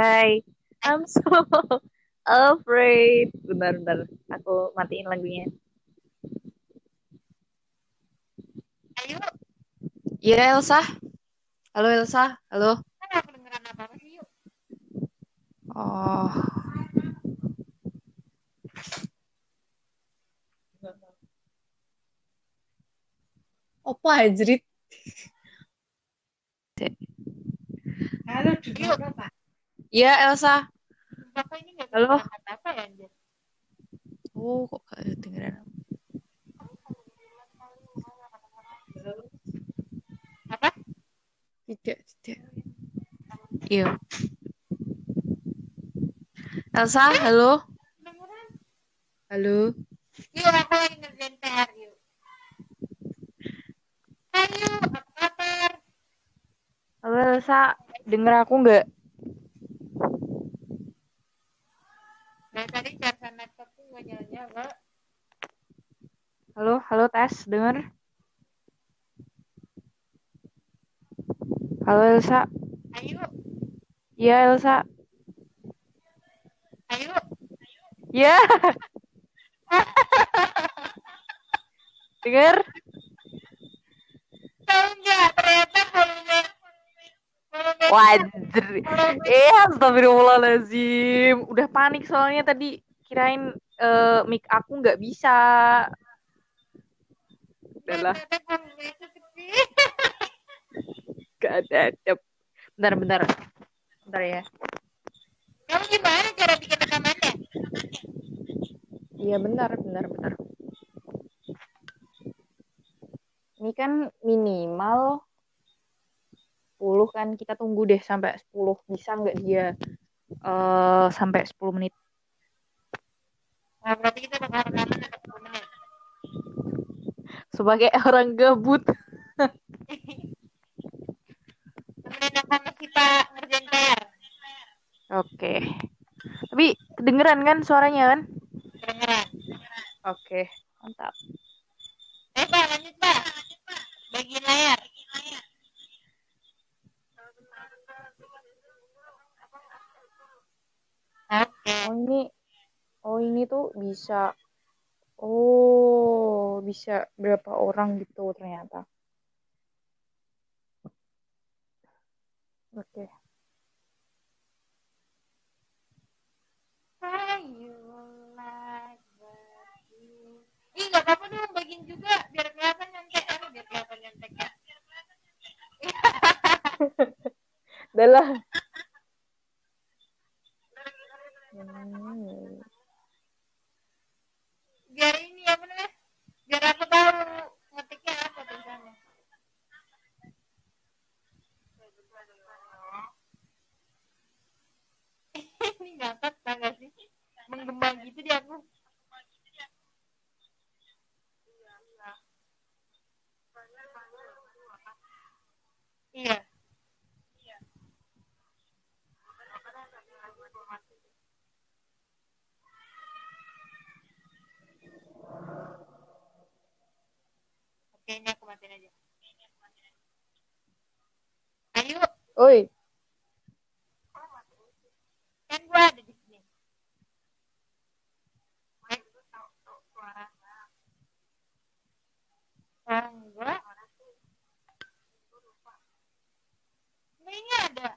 Hai, I'm so afraid. Bentar, bentar. Aku matiin lagunya. Ayo, Iya, Elsa. Halo, Elsa. Halo. kan nggak kedengeran apa-apa sih yuk. Oh. Apa anjrit? Halo, dengar apa? Iya, Elsa. Bapak ini nggak Halo? apa-apa ya anjir. Oh, kok gak kedengeran? Apa? Tidak, tidak. Iya. Elsa, halo. Halo. Yuk, aku lagi ngerjain PR yuk. Ayo, apa kabar? Halo, Elsa. Denger aku nggak? Dari tadi charger laptopku nggak nyala-nyala. Tes. Denger? Halo, Elsa. Ayo, Iya, Elsa. ayo. Iya. Ternyata volume volume Wajar. Eh, astagfirullahaladzim. Udah panik soalnya tadi kirain eh, mic aku nggak bisa. Udahlah, gak ada adab. Bentar, bentar. Bentar ya. Kamu gimana cara bikin rekamannya? Iya, bentar, bentar, bentar. Ini kan minimal 10 kan. Kita tunggu deh sampai 10. Bisa nggak dia eh sampai 10 menit? Nah, berarti kita bakal rekaman ada 10 menit. Sebagai orang gabut. Temenin si Pak ngerjain PR. Oke. Tapi kedengeran kan suaranya kan? Kedengeran. Oke, mantap. Eh Pak, lanjut Pak. Bagiin layar. Oke. Oh ini, oh ini tuh bisa, bisa berapa orang gitu ternyata. Oke. Bagi. Ih nggak apa-apa dong bagiin juga biar kelihatan nyontek. Eh, biar kelihatan nyontek ya. Udah lah. Hmm. Biar ini apa namanya? Biar aku tahu ngetiknya apa tulisannya. ini ngangkat tau gak sih? Menggembang gitu di aku. Iya. Oke, ini aku matiin aja. Ayo, Oi, kan gua ada di sini. Nah, ini ada.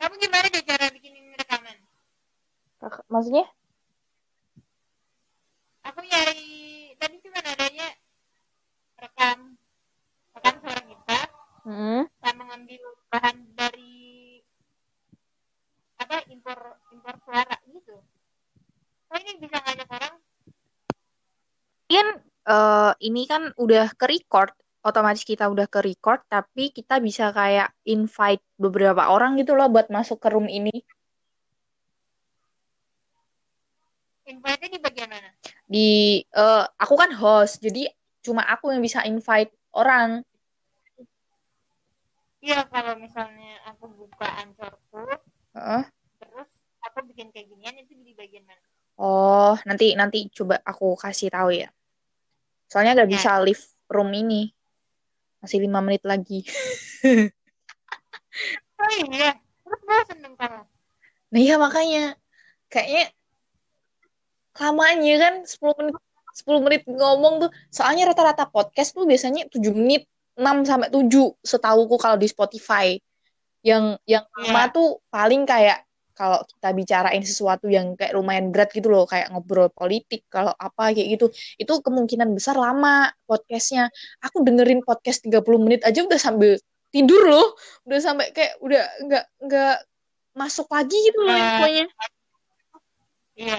Kamu gimana deh cara bikin ini rekaman? Kakak- maksudnya? Aku nyari tadi cuma adanya rekam rekam suara kita Hmm. sama ngambil bahan dari apa impor impor suara gitu. Oh ini bisa ngajak orang? Kan eh, ini kan udah ke record, otomatis kita udah ke record, tapi kita bisa kayak invite beberapa orang gitu loh buat masuk ke room ini. Invite di bagian mana? Di eh, aku kan host, jadi cuma aku yang bisa invite orang. Iya kalau misalnya aku buka ancorku Heeh. terus aku bikin kayak ginian itu di bagian mana? Oh, nanti nanti coba aku kasih tahu ya. Soalnya nggak Ya. bisa leave room ini. Masih lima menit lagi. oh iya terus bosen dong kalau Nah iya makanya kayaknya kelamaan ya kan 10 menit 10 menit ngomong tuh. Soalnya rata-rata podcast tuh biasanya 7 menit 6 sampai 7 setauku kalau di Spotify. Yang yang lama Iya. tuh paling kayak kalau kita bicarain sesuatu yang kayak lumayan berat gitu loh, kayak ngobrol politik, kalau apa kayak gitu, itu kemungkinan besar lama podcastnya. Aku dengerin podcast 30 menit aja udah sambil tidur loh, udah sampai kayak udah nggak nggak masuk lagi gitu loh Nggak- infonya. iya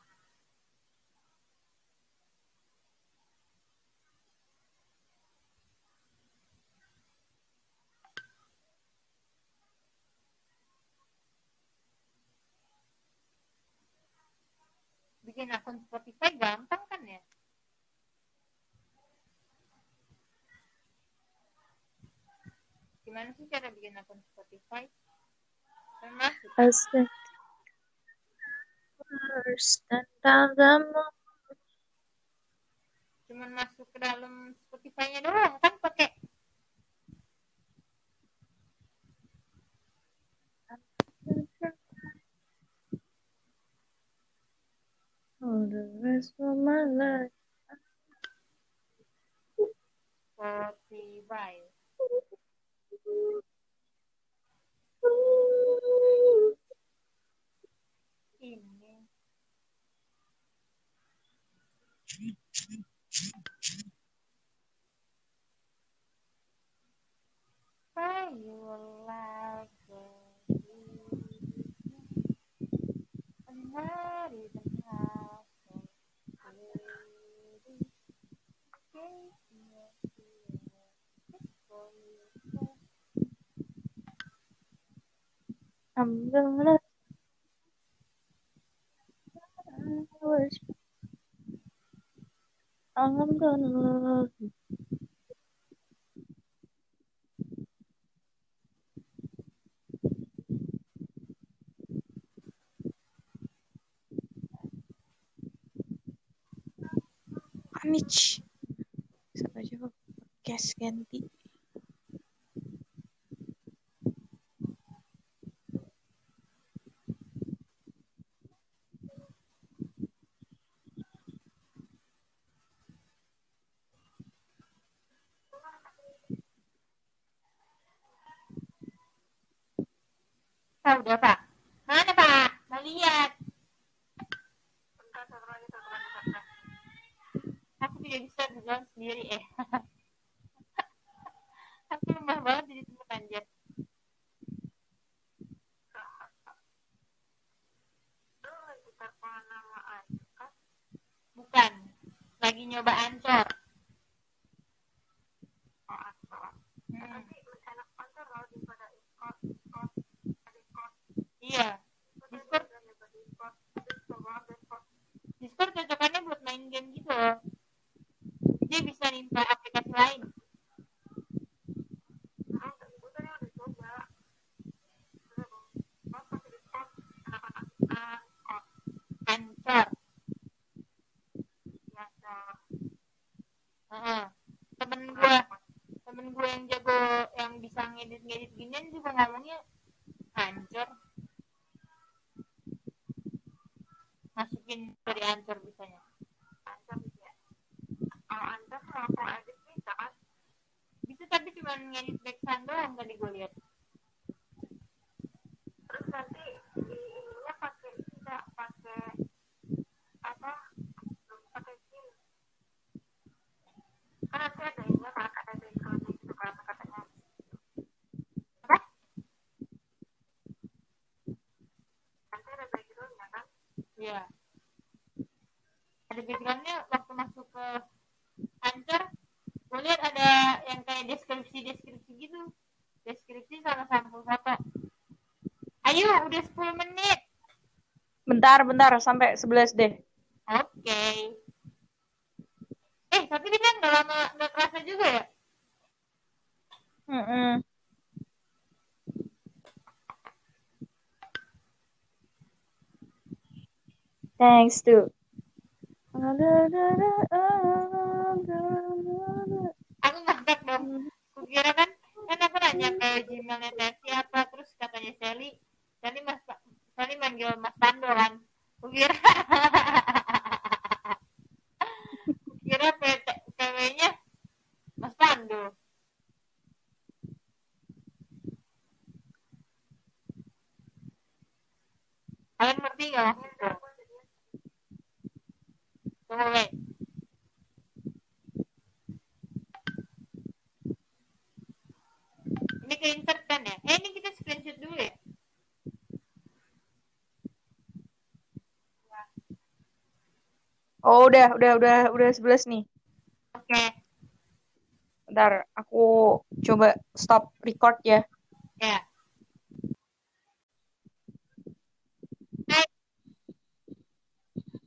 bikin akun Spotify gampang kan ya? Gimana sih cara bikin akun Spotify? Kan masuk. Cuman masuk ke dalam Spotify-nya doang kan pakai For the rest of my life. Spotify. Ini. I'm gonna. Love you. Amich. Siapa aja podcast ganti. ada backgroundnya waktu masuk ke Anchor gue lihat ada yang kayak deskripsi deskripsi gitu deskripsi sama sampul foto ayo udah 10 menit bentar bentar sampai 11 deh oke okay. eh tapi kita nggak kan lama nggak kerasa juga ya mm -mm. Thanks too. Kukira kan? Kan aku nanya ke gmailnya Tesi apa terus katanya Sally Sally mas Sally manggil Mas Pando kan. Kukira kukira PT PW-nya Mas Pando kalian ngerti nggak maksudku tunggu wait ini ke insert kan ya eh ini kita screenshot dulu ya Oh, udah, udah, udah, udah 11 nih. oke Bentar, aku coba stop record ya. ya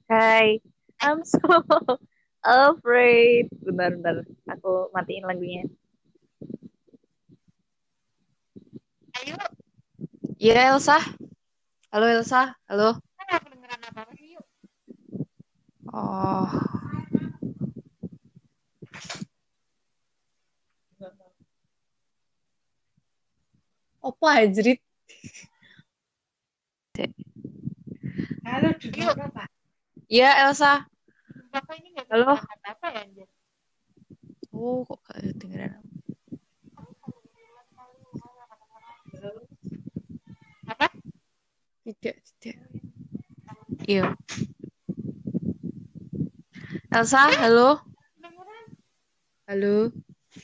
Hai, I'm so afraid. Bentar, bentar. Aku matiin lagunya. ayo Iya, Elsa. Halo, Elsa. Halo. kan nggak kedengeran apa apa sih yuk Oh. Apa ajrit? Halo, duduk Pak. Iya, Elsa. Bapak ini nggak Halo? apa apa ya anjir Oh, kok gak kedengeran? apa Tidak, tidak. Iya. Elsa, halo. Halo.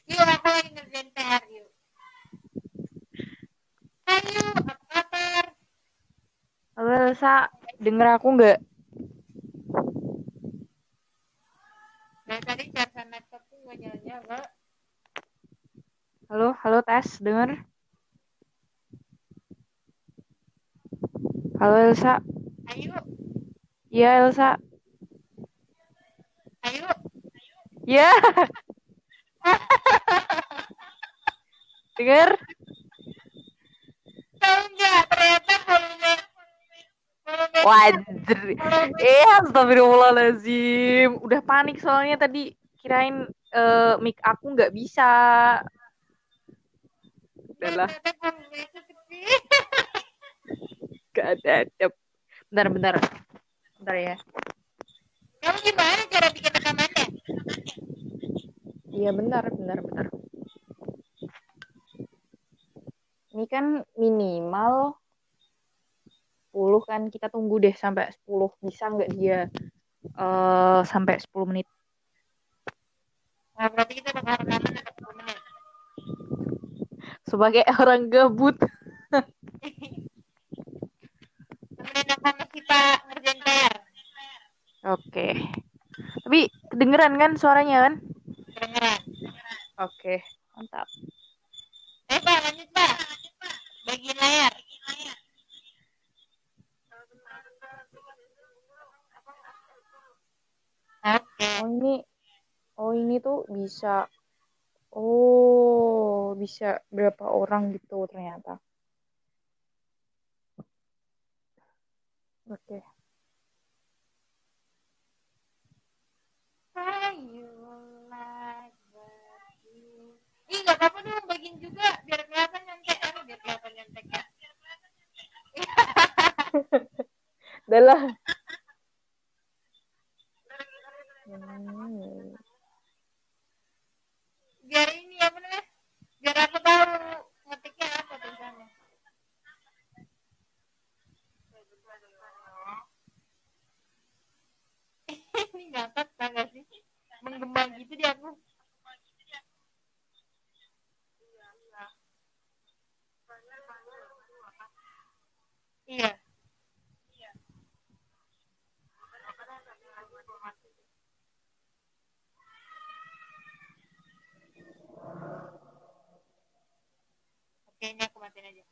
yuk aku lagi ngerjain PR yuk ayo apa kabar Elsa. Denger aku nggak? dari tadi charger laptopku nggak nyala nyala Halo, halo, tes. Denger? Halo, Elsa. ayo Iya, Elsa. ayo Iya. Denger? tahu nggak ternyata volume Wajar. Eh, astagfirullahaladzim. Udah panik soalnya tadi kirain eh, mic aku nggak bisa. Udahlah, gak ada. Bentar, bentar. Bentar ya. kamu gimana cara bikin rekamannya Iya, benar, benar, benar. Ini kan minimal 10 kan. Kita tunggu deh sampai 10. Bisa nggak dia eh sampai 10 menit? nah berarti kita bakal rekaman sampai 10 menit Sebagai orang gabut. temenin aku sama si Pak ngerjain PR Oke. Tapi kedengeran kan suaranya kan? kedengeran Oke, mantap. eh Pak lanjut Pak bagiin layar oke Oh ini, oh ini tuh bisa, oh bisa berapa orang gitu ternyata. Oke. Bagi. Ih nggak apa-apa dong bagiin juga biar kelihatan nyontek aduh biar kelihatan nyonteknya. Udah lah. Hmm. Biar ini apa namanya? Biar aku tahu ngetiknya apa tulisannya. ini ngangkat tangga sih menggembang gitu di aku iya aja.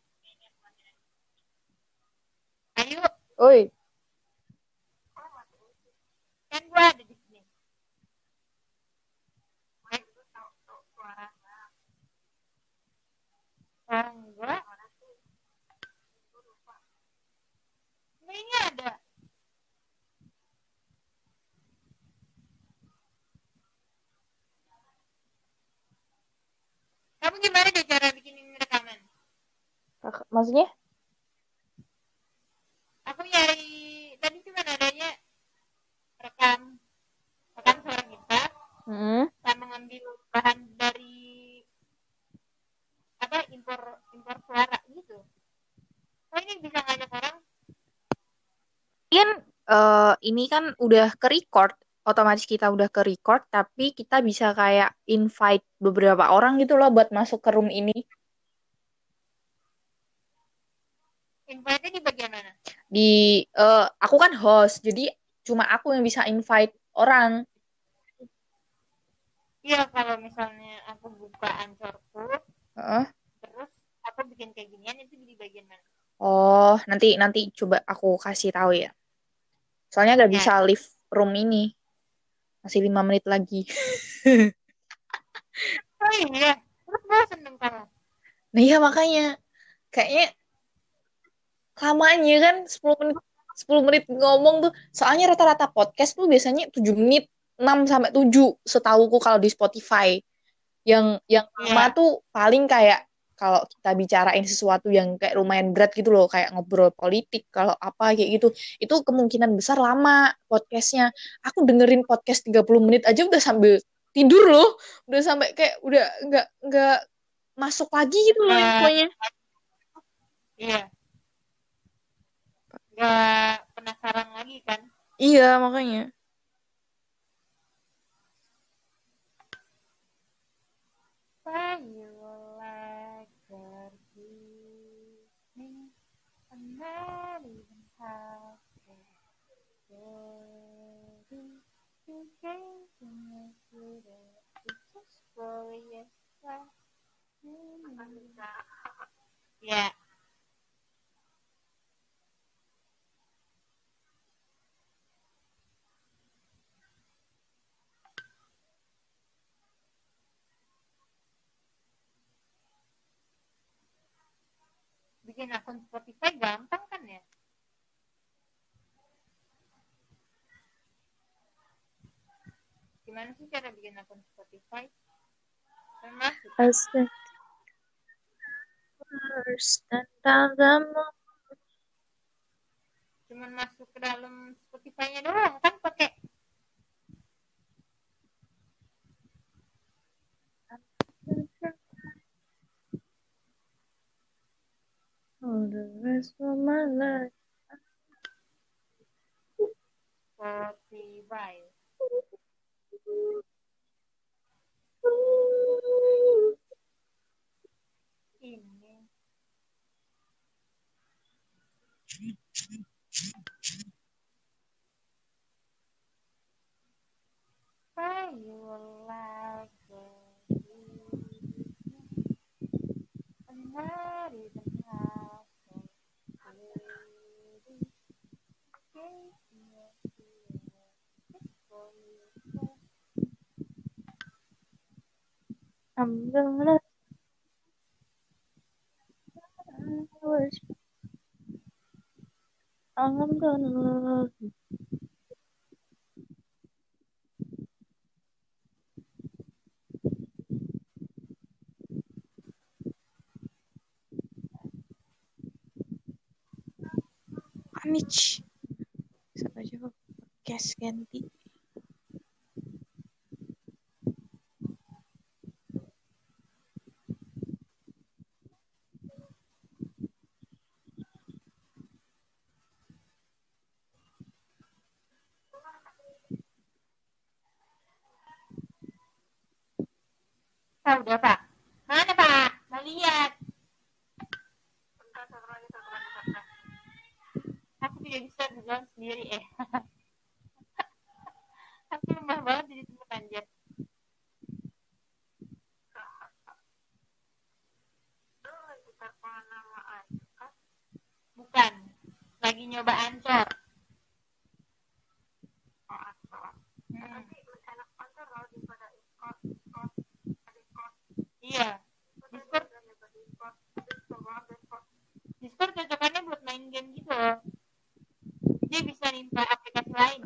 Ayo, Oi, kan gua ada di sini. Enggak. Nah, ini ada. Kamu gimana deh cara bikin rekaman? Kak- maksudnya? Aku nyari tadi cuma adanya rekam rekam suara kita Hmm. sama ngambil bahan dari apa impor impor suara gitu. Oh ini bisa ngajak orang? Kan eh, ini kan udah ke record, otomatis kita udah ke record, tapi kita bisa kayak invite beberapa orang gitu loh buat masuk ke room ini. Invite di bagian mana? Di eh, aku kan host, jadi cuma aku yang bisa invite orang. Iya kalau misalnya aku buka ancorku Heeh. terus aku bikin kayak ginian itu di bagian mana? Oh, nanti nanti coba aku kasih tahu ya. Soalnya nggak Ya. bisa live room ini. Masih lima menit lagi. Oh iya, terus bosan dong. Nah iya makanya kayaknya lamanya kan 10 menit 10 menit ngomong tuh. Soalnya rata-rata podcast tuh biasanya 7 menit 6 sampai 7 setauku kalau di Spotify. Yang yang lama Iya. tuh paling kayak kalau kita bicarain sesuatu yang kayak lumayan berat gitu loh, kayak ngobrol politik, kalau apa kayak gitu, itu kemungkinan besar lama podcastnya. Aku dengerin podcast 30 menit aja udah sambil tidur loh, udah sampai kayak udah nggak nggak masuk lagi gitu loh Nah. infonya. Iya. Gak penasaran lagi kan? Iya, makanya. Why bikin akun Spotify gampang kan ya? Gimana sih cara bikin akun Spotify? Masuk. Asik. First and the moon. Cuman masuk ke dalam Spotify-nya doang kan pakai For the rest of my life. Spotify. Ini. Why Love you. Anich. Siapa coba podcast ganti. Ah, udah Pak. Mana Pak? Mau lihat. Aku tidak bisa berjalan sendiri eh. Aku lemah banget jadi tempat anjir. iya Discord Discord cocokannya buat main game gitu loh dia bisa nimpa aplikasi lain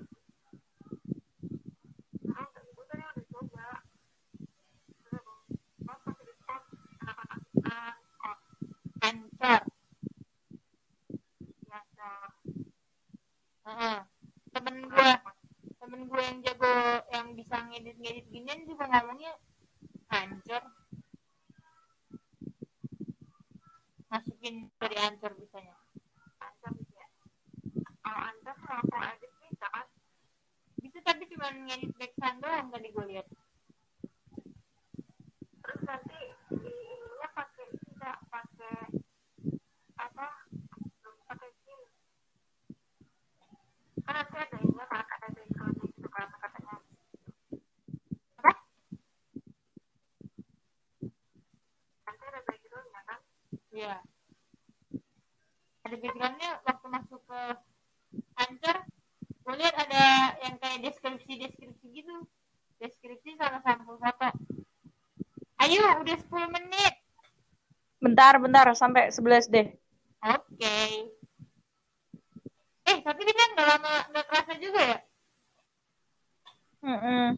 Anchor Temen gue temen gue yang jago yang bisa ngedit ngedit ginian juga ngomongnya hancur masukin dari ancur bisanya kalau ancur kalau edit bisa kan bisa tapi cuma ngedit background doang tadi gue lihat terus nanti ininya pakai tidak pakai apa pakai sim kan nanti ada ininya kalau ada background gitu kalau katanya apa nanti ada backgroundnya kan iya ada backgroundnya waktu masuk ke Anchor gue lihat ada yang kayak deskripsi deskripsi gitu deskripsi sama sampul foto ayo udah 10 menit Bentar, bentar, sampai 11 deh. oke eh tapi kita nggak lama nggak kerasa juga ya Mm-mm.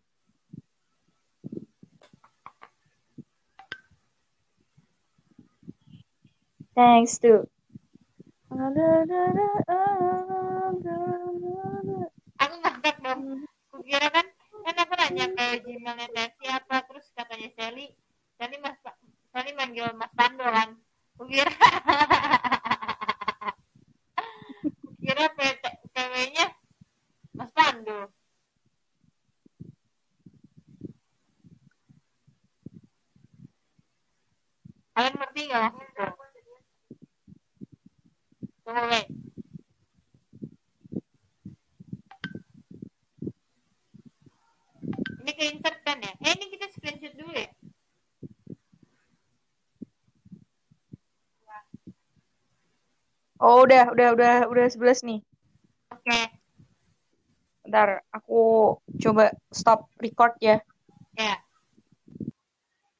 Thanks to. Aku ngakak dong. Kukira kan kan aku nanya ke gmailnya Tesi apa terus katanya Sally Sally mas Sally manggil Mas kukira kukira PT PW-nya Mas Tando kalian ngerti nggak maksudku tunggu wait ini ke insert kan ya eh ini kita screenshot dulu ya Oh, udah, udah, udah, udah 11 nih. oke Bentar, aku coba stop record ya